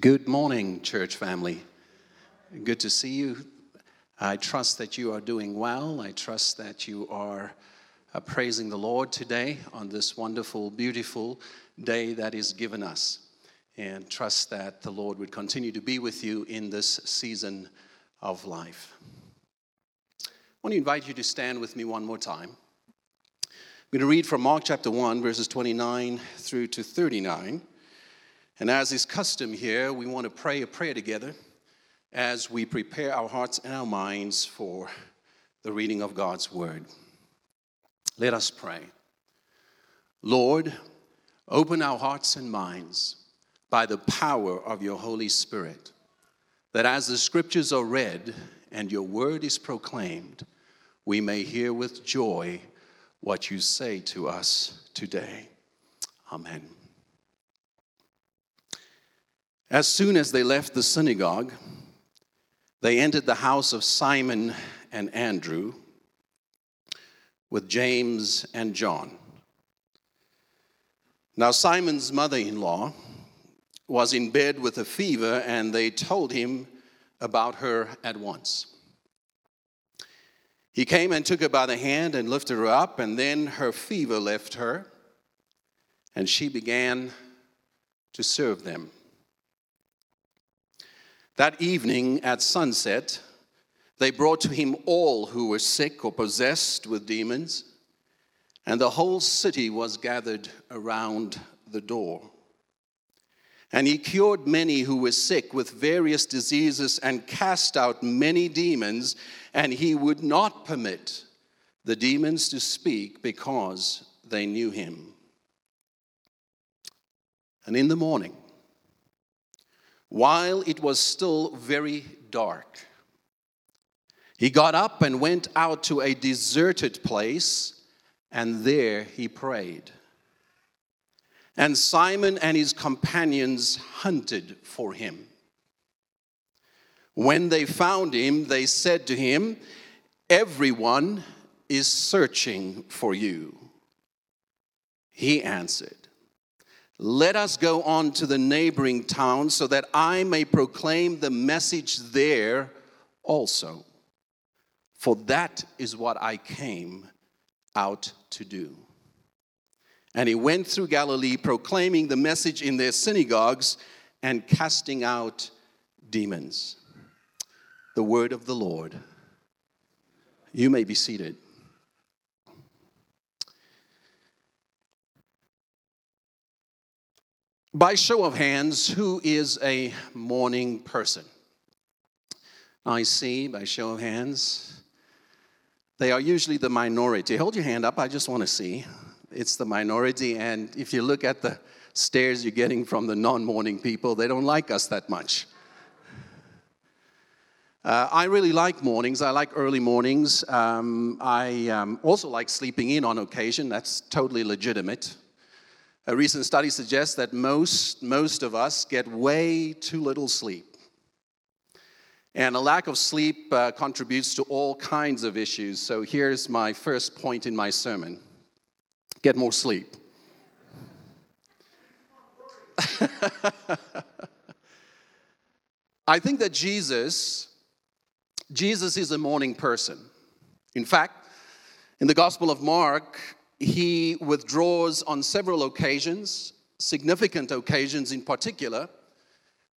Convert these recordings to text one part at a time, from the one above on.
Good morning, church family. Good to see you. I trust that you are doing well. I trust that you are uh, praising the Lord today on this wonderful, beautiful day that is given us. And trust that the Lord would continue to be with you in this season of life. I want to invite you to stand with me one more time. I'm going to read from Mark chapter 1, verses 29 through to 39. And as is custom here, we want to pray a prayer together as we prepare our hearts and our minds for the reading of God's word. Let us pray. Lord, open our hearts and minds by the power of your Holy Spirit, that as the scriptures are read and your word is proclaimed, we may hear with joy what you say to us today. Amen. As soon as they left the synagogue, they entered the house of Simon and Andrew with James and John. Now, Simon's mother in law was in bed with a fever, and they told him about her at once. He came and took her by the hand and lifted her up, and then her fever left her, and she began to serve them. That evening at sunset, they brought to him all who were sick or possessed with demons, and the whole city was gathered around the door. And he cured many who were sick with various diseases and cast out many demons, and he would not permit the demons to speak because they knew him. And in the morning, while it was still very dark. He got up and went out to a deserted place, and there he prayed. And Simon and his companions hunted for him. When they found him, they said to him, Everyone is searching for you. He answered, let us go on to the neighboring towns so that I may proclaim the message there also. For that is what I came out to do. And he went through Galilee proclaiming the message in their synagogues and casting out demons. The word of the Lord. You may be seated. By show of hands, who is a morning person? I see, by show of hands, they are usually the minority. Hold your hand up, I just want to see. It's the minority, and if you look at the stares you're getting from the non morning people, they don't like us that much. Uh, I really like mornings. I like early mornings. Um, I um, also like sleeping in on occasion. That's totally legitimate. A recent study suggests that most, most of us get way too little sleep. And a lack of sleep uh, contributes to all kinds of issues. So here's my first point in my sermon get more sleep. I think that Jesus, Jesus is a morning person. In fact, in the Gospel of Mark, he withdraws on several occasions, significant occasions in particular,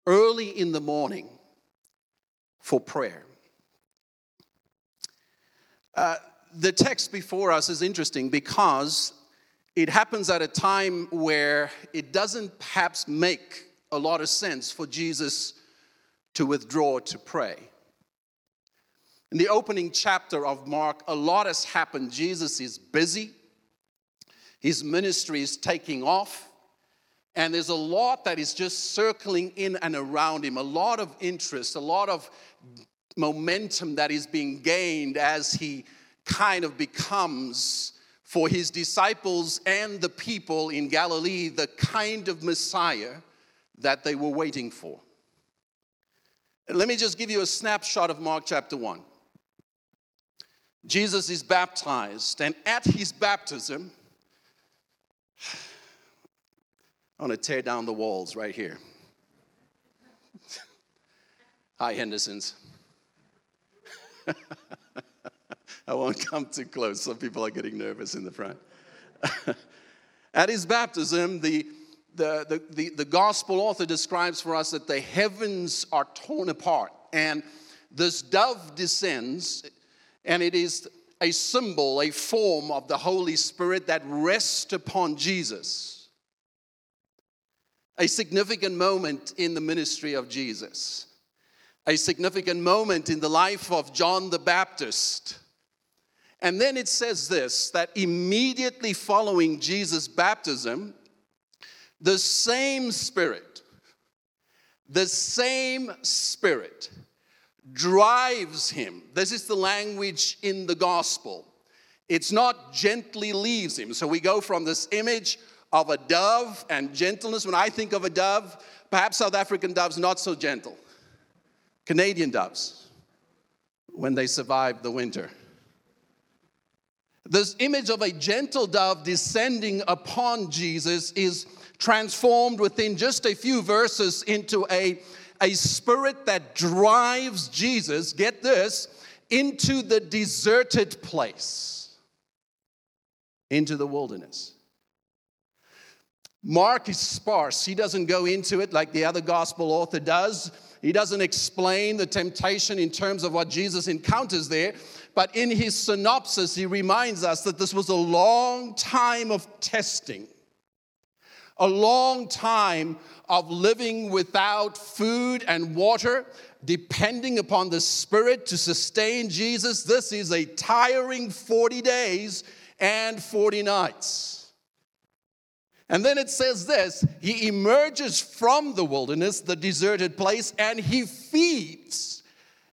early in the morning for prayer. Uh, the text before us is interesting because it happens at a time where it doesn't perhaps make a lot of sense for Jesus to withdraw to pray. In the opening chapter of Mark, a lot has happened. Jesus is busy. His ministry is taking off. And there's a lot that is just circling in and around him, a lot of interest, a lot of momentum that is being gained as he kind of becomes, for his disciples and the people in Galilee, the kind of Messiah that they were waiting for. Let me just give you a snapshot of Mark chapter 1. Jesus is baptized, and at his baptism, I want to tear down the walls right here. Hi, Hendersons. I won't come too close. Some people are getting nervous in the front. At his baptism, the, the, the, the, the gospel author describes for us that the heavens are torn apart and this dove descends, and it is a symbol, a form of the Holy Spirit that rests upon Jesus. A significant moment in the ministry of Jesus, a significant moment in the life of John the Baptist. And then it says this that immediately following Jesus' baptism, the same Spirit, the same Spirit drives him. This is the language in the gospel. It's not gently leaves him. So we go from this image of a dove and gentleness. When I think of a dove, perhaps South African doves not so gentle. Canadian doves, when they survive the winter. This image of a gentle dove descending upon Jesus is transformed within just a few verses into a a spirit that drives Jesus, get this, into the deserted place, into the wilderness. Mark is sparse. He doesn't go into it like the other gospel author does. He doesn't explain the temptation in terms of what Jesus encounters there. But in his synopsis, he reminds us that this was a long time of testing, a long time of living without food and water, depending upon the Spirit to sustain Jesus. This is a tiring 40 days and 40 nights. And then it says this He emerges from the wilderness, the deserted place, and he feeds.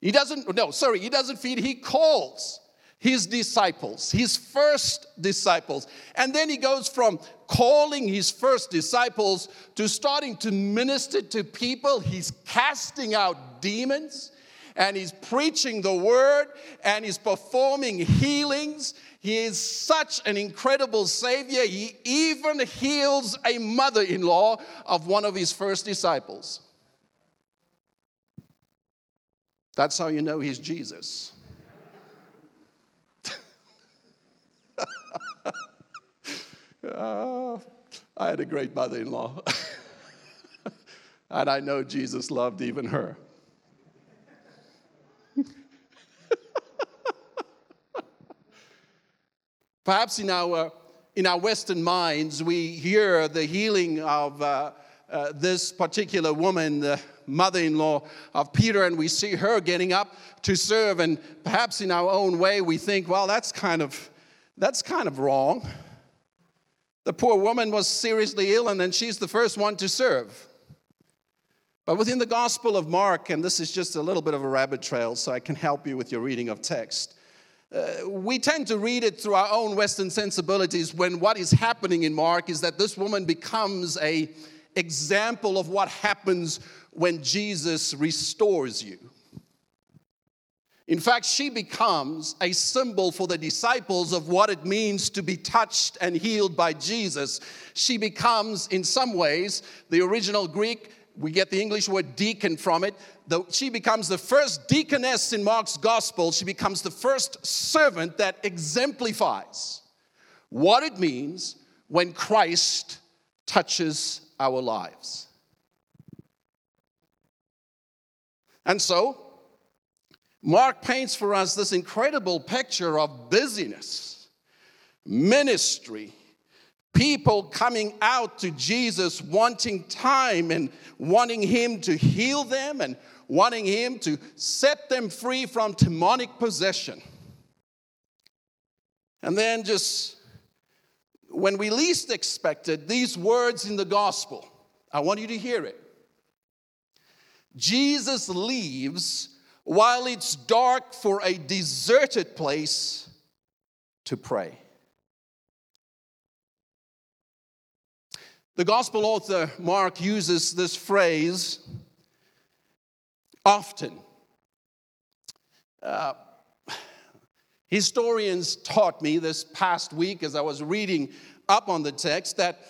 He doesn't, no, sorry, he doesn't feed, he calls his disciples, his first disciples. And then he goes from calling his first disciples to starting to minister to people. He's casting out demons and he's preaching the word and he's performing healings. He is such an incredible savior. He even heals a mother in law of one of his first disciples. That's how you know he's Jesus. Uh, I had a great mother in law. and I know Jesus loved even her. Perhaps in our, in our Western minds, we hear the healing of uh, uh, this particular woman, the mother in law of Peter, and we see her getting up to serve. And perhaps in our own way, we think, well, that's kind of, that's kind of wrong. The poor woman was seriously ill, and then she's the first one to serve. But within the Gospel of Mark, and this is just a little bit of a rabbit trail, so I can help you with your reading of text. Uh, we tend to read it through our own Western sensibilities when what is happening in Mark is that this woman becomes a example of what happens when Jesus restores you. In fact, she becomes a symbol for the disciples of what it means to be touched and healed by Jesus. She becomes, in some ways, the original Greek, we get the English word deacon from it. The, she becomes the first deaconess in Mark's gospel. She becomes the first servant that exemplifies what it means when Christ touches our lives. And so, Mark paints for us this incredible picture of busyness, ministry, people coming out to Jesus wanting time and wanting Him to heal them and wanting Him to set them free from demonic possession. And then, just when we least expected, these words in the gospel, I want you to hear it. Jesus leaves while it's dark for a deserted place to pray. The gospel author Mark uses this phrase often. Uh, historians taught me this past week as I was reading up on the text that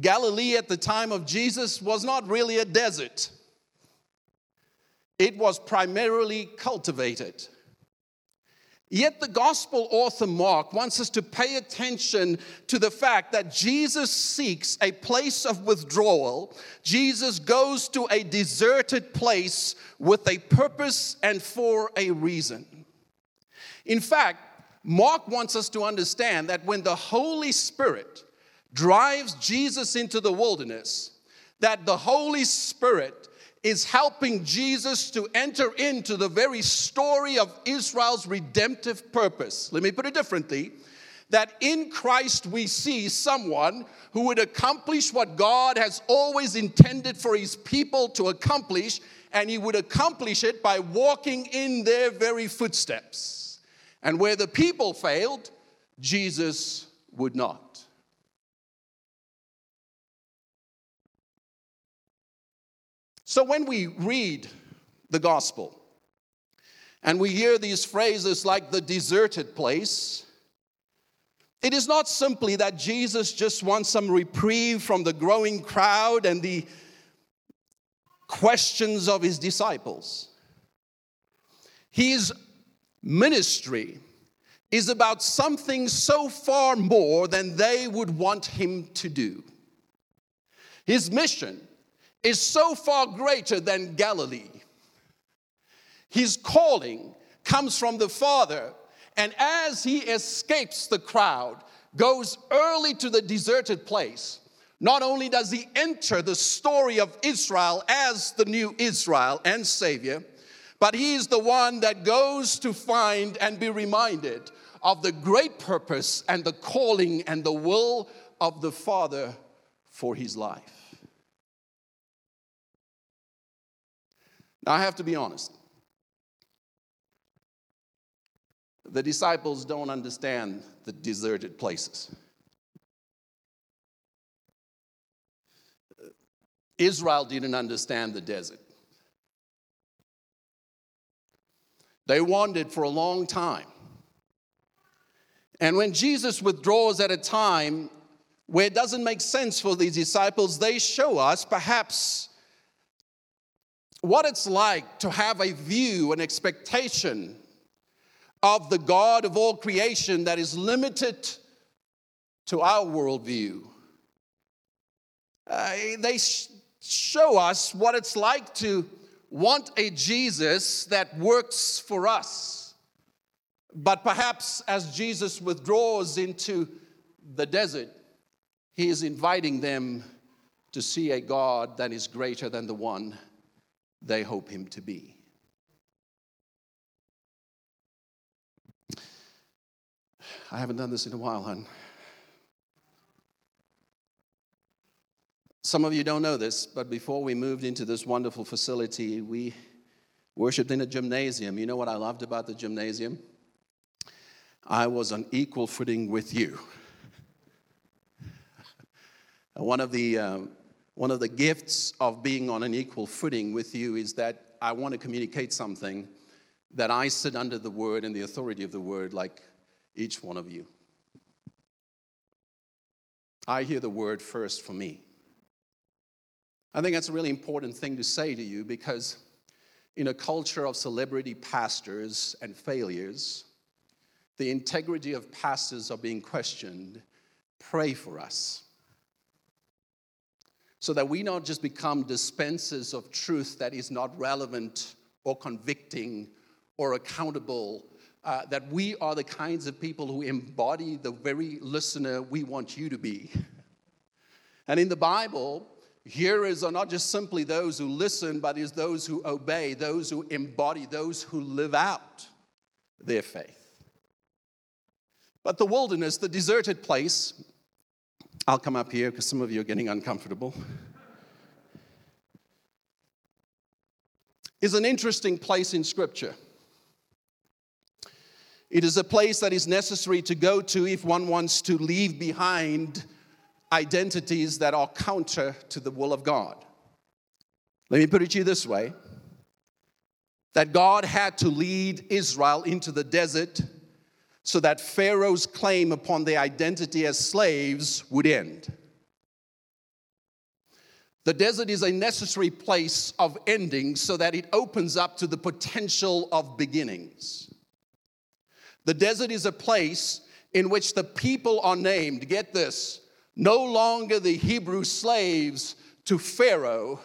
Galilee at the time of Jesus was not really a desert. It was primarily cultivated. Yet the gospel author Mark wants us to pay attention to the fact that Jesus seeks a place of withdrawal. Jesus goes to a deserted place with a purpose and for a reason. In fact, Mark wants us to understand that when the Holy Spirit drives Jesus into the wilderness, that the Holy Spirit is helping Jesus to enter into the very story of Israel's redemptive purpose. Let me put it differently that in Christ we see someone who would accomplish what God has always intended for his people to accomplish, and he would accomplish it by walking in their very footsteps. And where the people failed, Jesus would not. So when we read the gospel and we hear these phrases like the deserted place, it is not simply that Jesus just wants some reprieve from the growing crowd and the questions of his disciples. His ministry is about something so far more than they would want him to do. His mission is so far greater than Galilee. His calling comes from the Father, and as he escapes the crowd, goes early to the deserted place, not only does he enter the story of Israel as the new Israel and Savior, but he is the one that goes to find and be reminded of the great purpose and the calling and the will of the Father for his life. Now, I have to be honest. The disciples don't understand the deserted places. Israel didn't understand the desert. They wandered for a long time. And when Jesus withdraws at a time where it doesn't make sense for these disciples, they show us perhaps what it's like to have a view, an expectation of the God of all creation that is limited to our worldview. Uh, they sh- show us what it's like to want a Jesus that works for us. But perhaps as Jesus withdraws into the desert, he is inviting them to see a God that is greater than the one they hope him to be. I haven't done this in a while, hon. Some of you don't know this, but before we moved into this wonderful facility, we worshiped in a gymnasium. You know what I loved about the gymnasium? I was on equal footing with you. One of the um, one of the gifts of being on an equal footing with you is that I want to communicate something that I sit under the word and the authority of the word like each one of you. I hear the word first for me. I think that's a really important thing to say to you because in a culture of celebrity pastors and failures, the integrity of pastors are being questioned. Pray for us so that we not just become dispensers of truth that is not relevant or convicting or accountable, uh, that we are the kinds of people who embody the very listener we want you to be. And in the Bible, hearers are not just simply those who listen, but is those who obey, those who embody, those who live out their faith. But the wilderness, the deserted place, I'll come up here because some of you are getting uncomfortable. Is an interesting place in Scripture. It is a place that is necessary to go to if one wants to leave behind identities that are counter to the will of God. Let me put it to you this way that God had to lead Israel into the desert so that Pharaoh's claim upon their identity as slaves would end. The desert is a necessary place of endings so that it opens up to the potential of beginnings. The desert is a place in which the people are named, get this, no longer the Hebrew slaves to Pharaoh,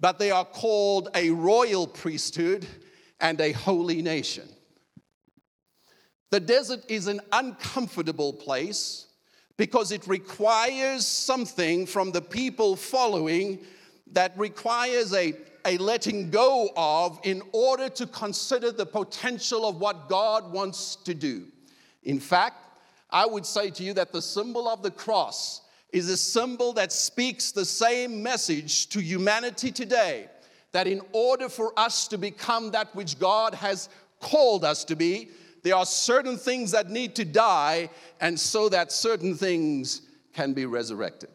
but they are called a royal priesthood and a holy nation. The desert is an uncomfortable place because it requires something from the people following that requires a, a letting go of in order to consider the potential of what God wants to do. In fact, I would say to you that the symbol of the cross is a symbol that speaks the same message to humanity today that in order for us to become that which God has called us to be, there are certain things that need to die, and so that certain things can be resurrected.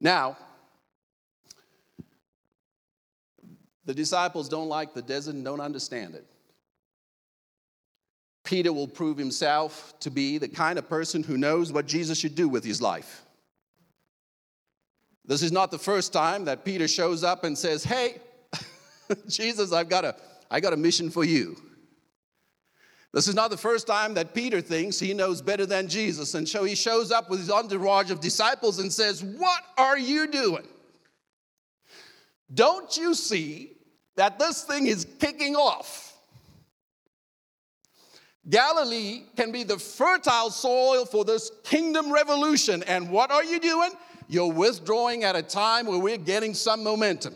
Now, the disciples don't like the desert and don't understand it. Peter will prove himself to be the kind of person who knows what Jesus should do with his life. This is not the first time that Peter shows up and says, Hey, Jesus, I've got a, I got a mission for you. This is not the first time that Peter thinks he knows better than Jesus. And so he shows up with his entourage of disciples and says, What are you doing? Don't you see that this thing is kicking off? Galilee can be the fertile soil for this kingdom revolution. And what are you doing? You're withdrawing at a time where we're getting some momentum.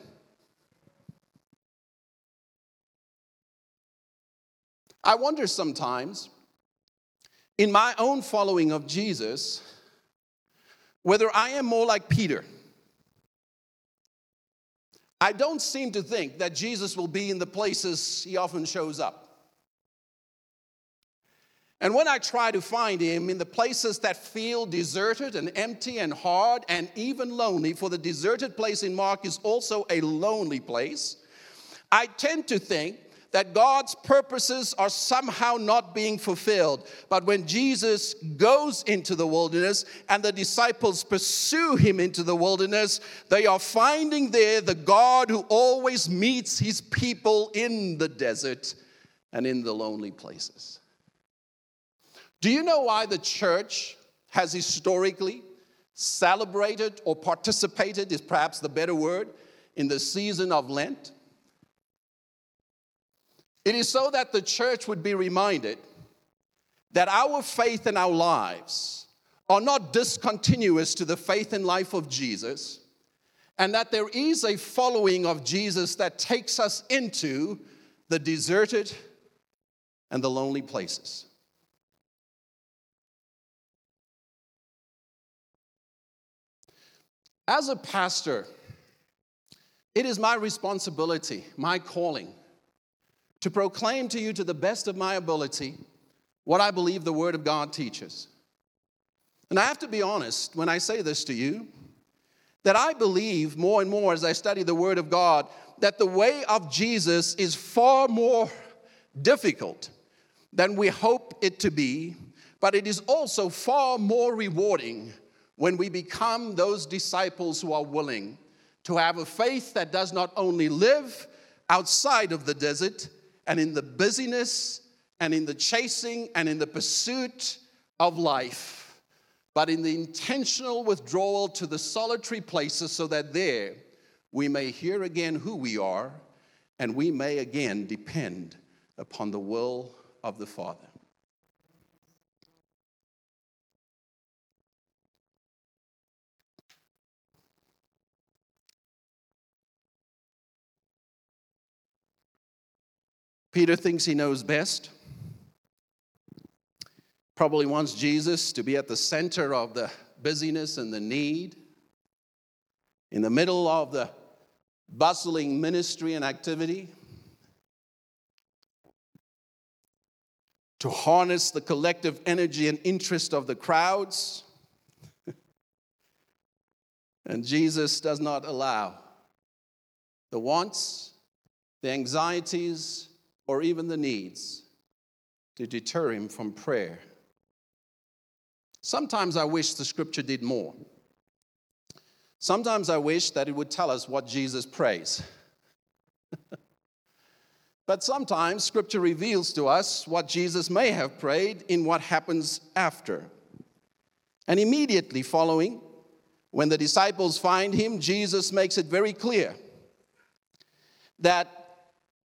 I wonder sometimes, in my own following of Jesus, whether I am more like Peter. I don't seem to think that Jesus will be in the places he often shows up. And when I try to find him in the places that feel deserted and empty and hard and even lonely, for the deserted place in Mark is also a lonely place, I tend to think that God's purposes are somehow not being fulfilled. But when Jesus goes into the wilderness and the disciples pursue him into the wilderness, they are finding there the God who always meets his people in the desert and in the lonely places. Do you know why the church has historically celebrated or participated, is perhaps the better word, in the season of Lent? It is so that the church would be reminded that our faith and our lives are not discontinuous to the faith and life of Jesus, and that there is a following of Jesus that takes us into the deserted and the lonely places. As a pastor, it is my responsibility, my calling, to proclaim to you to the best of my ability what I believe the Word of God teaches. And I have to be honest when I say this to you that I believe more and more as I study the Word of God that the way of Jesus is far more difficult than we hope it to be, but it is also far more rewarding when we become those disciples who are willing to have a faith that does not only live outside of the desert and in the busyness and in the chasing and in the pursuit of life, but in the intentional withdrawal to the solitary places so that there we may hear again who we are and we may again depend upon the will of the Father. Peter thinks he knows best. Probably wants Jesus to be at the center of the busyness and the need, in the middle of the bustling ministry and activity, to harness the collective energy and interest of the crowds. and Jesus does not allow the wants, the anxieties, or even the needs to deter him from prayer. Sometimes I wish the scripture did more. Sometimes I wish that it would tell us what Jesus prays. but sometimes scripture reveals to us what Jesus may have prayed in what happens after. And immediately following, when the disciples find him, Jesus makes it very clear that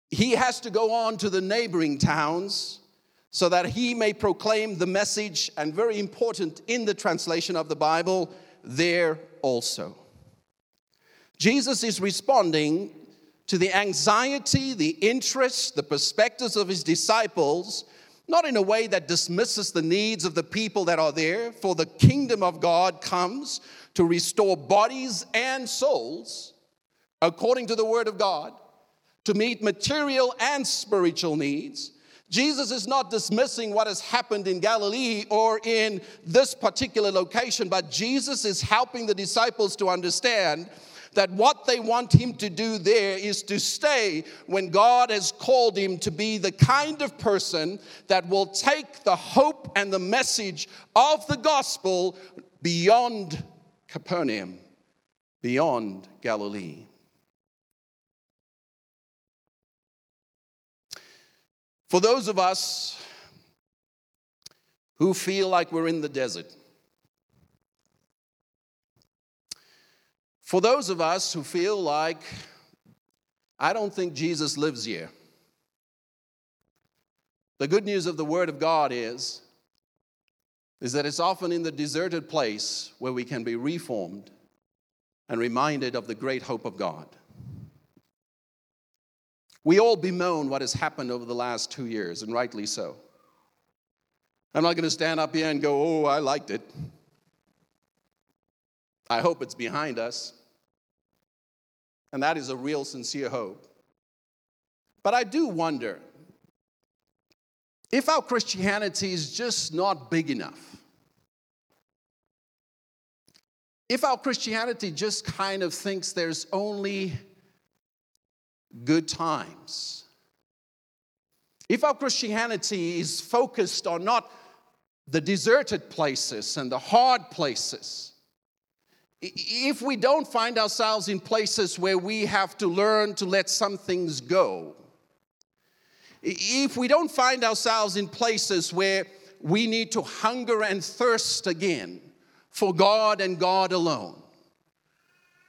he has to go on to the neighboring towns so that he may proclaim the message, and very important in the translation of the Bible, there also. Jesus is responding to the anxiety, the interest, the perspectives of his disciples, not in a way that dismisses the needs of the people that are there, for the kingdom of God comes to restore bodies and souls according to the word of God, to meet material and spiritual needs Jesus is not dismissing what has happened in Galilee or in this particular location, but Jesus is helping the disciples to understand that what they want him to do there is to stay when God has called him to be the kind of person that will take the hope and the message of the gospel beyond Capernaum, beyond Galilee. For those of us who feel like we're in the desert, for those of us who feel like, I don't think Jesus lives here, the good news of the Word of God is, is that it's often in the deserted place where we can be reformed and reminded of the great hope of God. We all bemoan what has happened over the last two years, and rightly so. I'm not going to stand up here and go, oh, I liked it. I hope it's behind us. And that is a real, sincere hope. But I do wonder if our Christianity is just not big enough. If our Christianity just kind of thinks there's only good times. If our Christianity is focused on not the deserted places and the hard places, if we don't find ourselves in places where we have to learn to let some things go, if we don't find ourselves in places where we need to hunger and thirst again for God and God alone,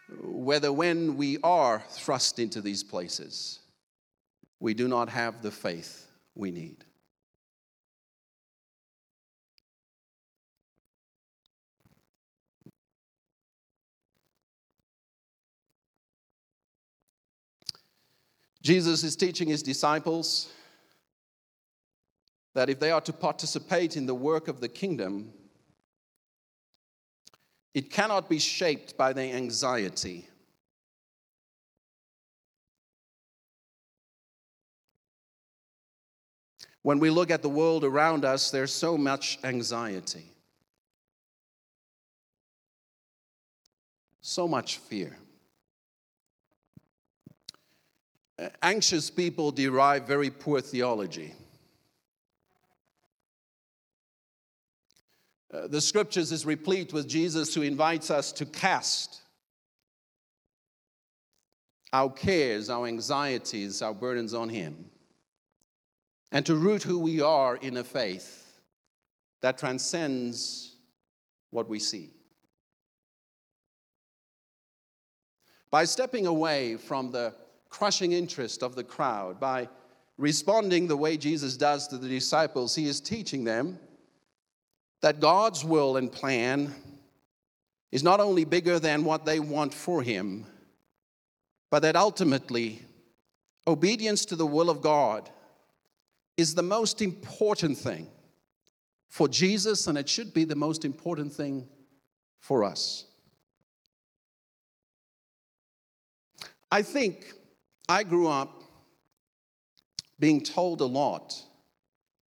whether when we are thrust into these places, we do not have the faith we need. Jesus is teaching his disciples that if they are to participate in the work of the kingdom, it cannot be shaped by their anxiety. When we look at the world around us, there's so much anxiety, so much fear. Anxious people derive very poor theology. Uh, the scriptures is replete with Jesus who invites us to cast our cares, our anxieties, our burdens on Him, and to root who we are in a faith that transcends what we see. By stepping away from the crushing interest of the crowd, by responding the way Jesus does to the disciples, He is teaching them that God's will and plan is not only bigger than what they want for Him, but that ultimately obedience to the will of God is the most important thing for Jesus, and it should be the most important thing for us. I think I grew up being told a lot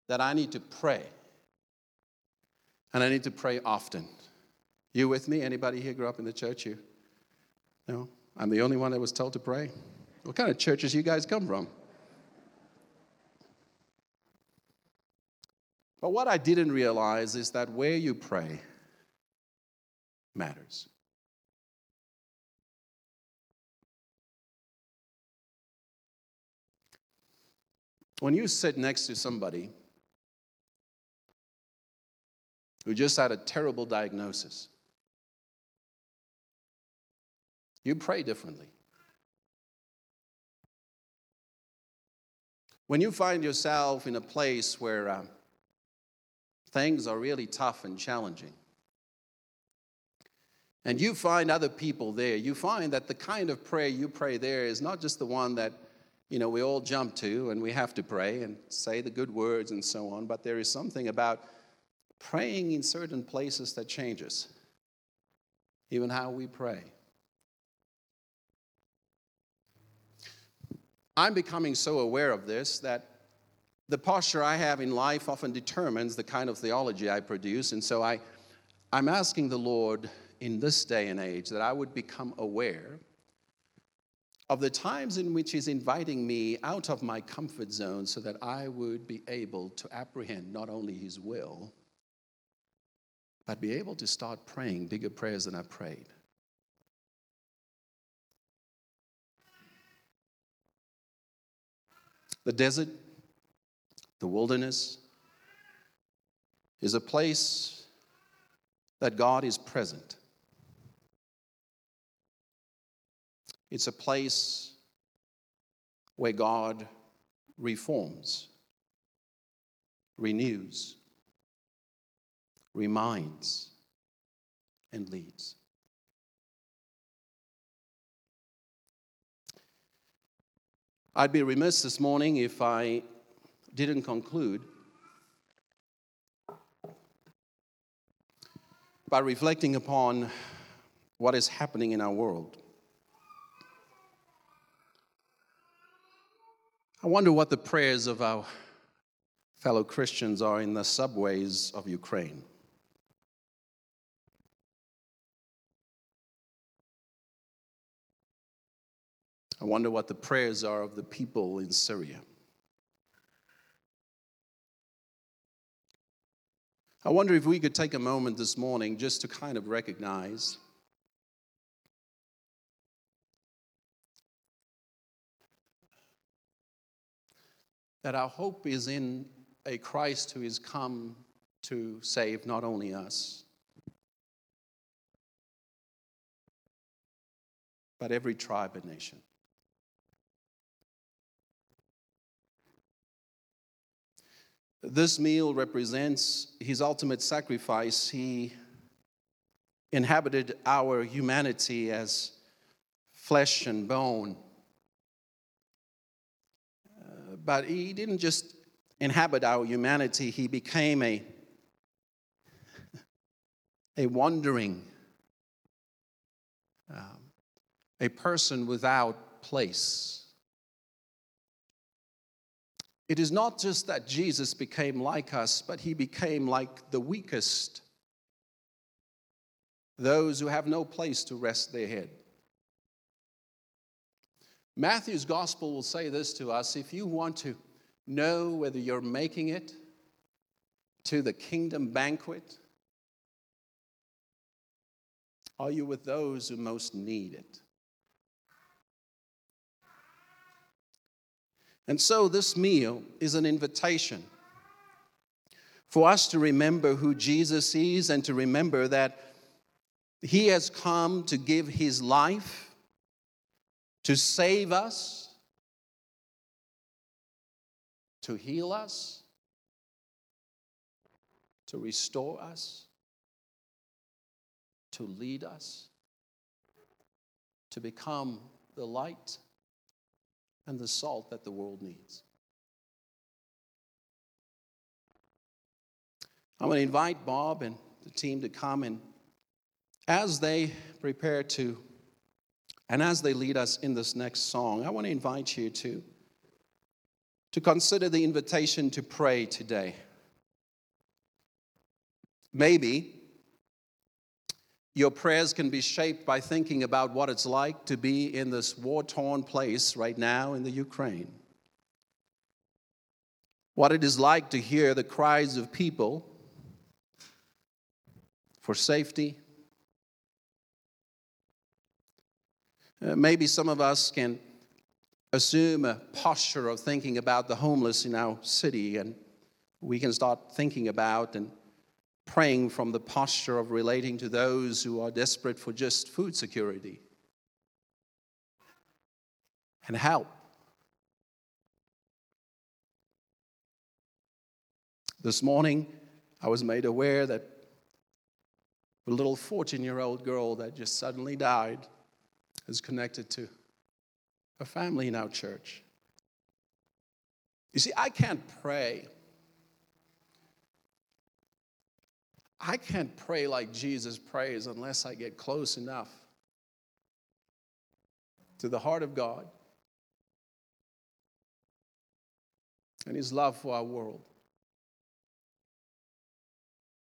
that I need to pray and I need to pray often. You with me? Anybody here grew up in the church? You? No? I'm the only one that was told to pray. What kind of churches you guys come from? But what I didn't realize is that where you pray matters. When you sit next to somebody who just had a terrible diagnosis, you pray differently. When you find yourself in a place where um, things are really tough and challenging, and you find other people there, you find that the kind of prayer you pray there is not just the one that you know we all jump to and we have to pray and say the good words and so on, but there is something about praying in certain places that changes even how we pray. I'm becoming so aware of this that the posture I have in life often determines the kind of theology I produce. And so I, I'm asking the Lord in this day and age that I would become aware of the times in which He's inviting me out of my comfort zone so that I would be able to apprehend not only His will, but be able to start praying bigger prayers than I've prayed. The desert, the wilderness, is a place that God is present. It's a place where God reforms, renews, reminds, and leads. I'd be remiss this morning if I didn't conclude by reflecting upon what is happening in our world. I wonder what the prayers of our fellow Christians are in the subways of Ukraine. I wonder what the prayers are of the people in Syria. I wonder if we could take a moment this morning just to kind of recognize that our hope is in a Christ who has come to save not only us, but every tribe and nation. This meal represents his ultimate sacrifice. He inhabited our humanity as flesh and bone. Uh, but he didn't just inhabit our humanity, he became a, a wandering, um, a person without place. It is not just that Jesus became like us, but he became like the weakest, those who have no place to rest their head. Matthew's gospel will say this to us if you want to know whether you're making it to the kingdom banquet, are you with those who most need it? And so this meal is an invitation for us to remember who Jesus is and to remember that he has come to give his life to save us, to heal us, to restore us, to lead us, to become the light and the salt that the world needs. I'm going to invite Bob and the team to come and as they prepare to and as they lead us in this next song, I want to invite you to to consider the invitation to pray today. Maybe your prayers can be shaped by thinking about what it's like to be in this war torn place right now in the Ukraine. what it is like to hear the cries of people for safety. Uh, maybe some of us can assume a posture of thinking about the homeless in our city, and we can start thinking about and praying from the posture of relating to those who are desperate for just food security and help. This morning, I was made aware that a little 14 year old girl that just suddenly died is connected to a family in our church. You see, I can't pray. I can't pray like Jesus prays unless I get close enough to the heart of God and His love for our world.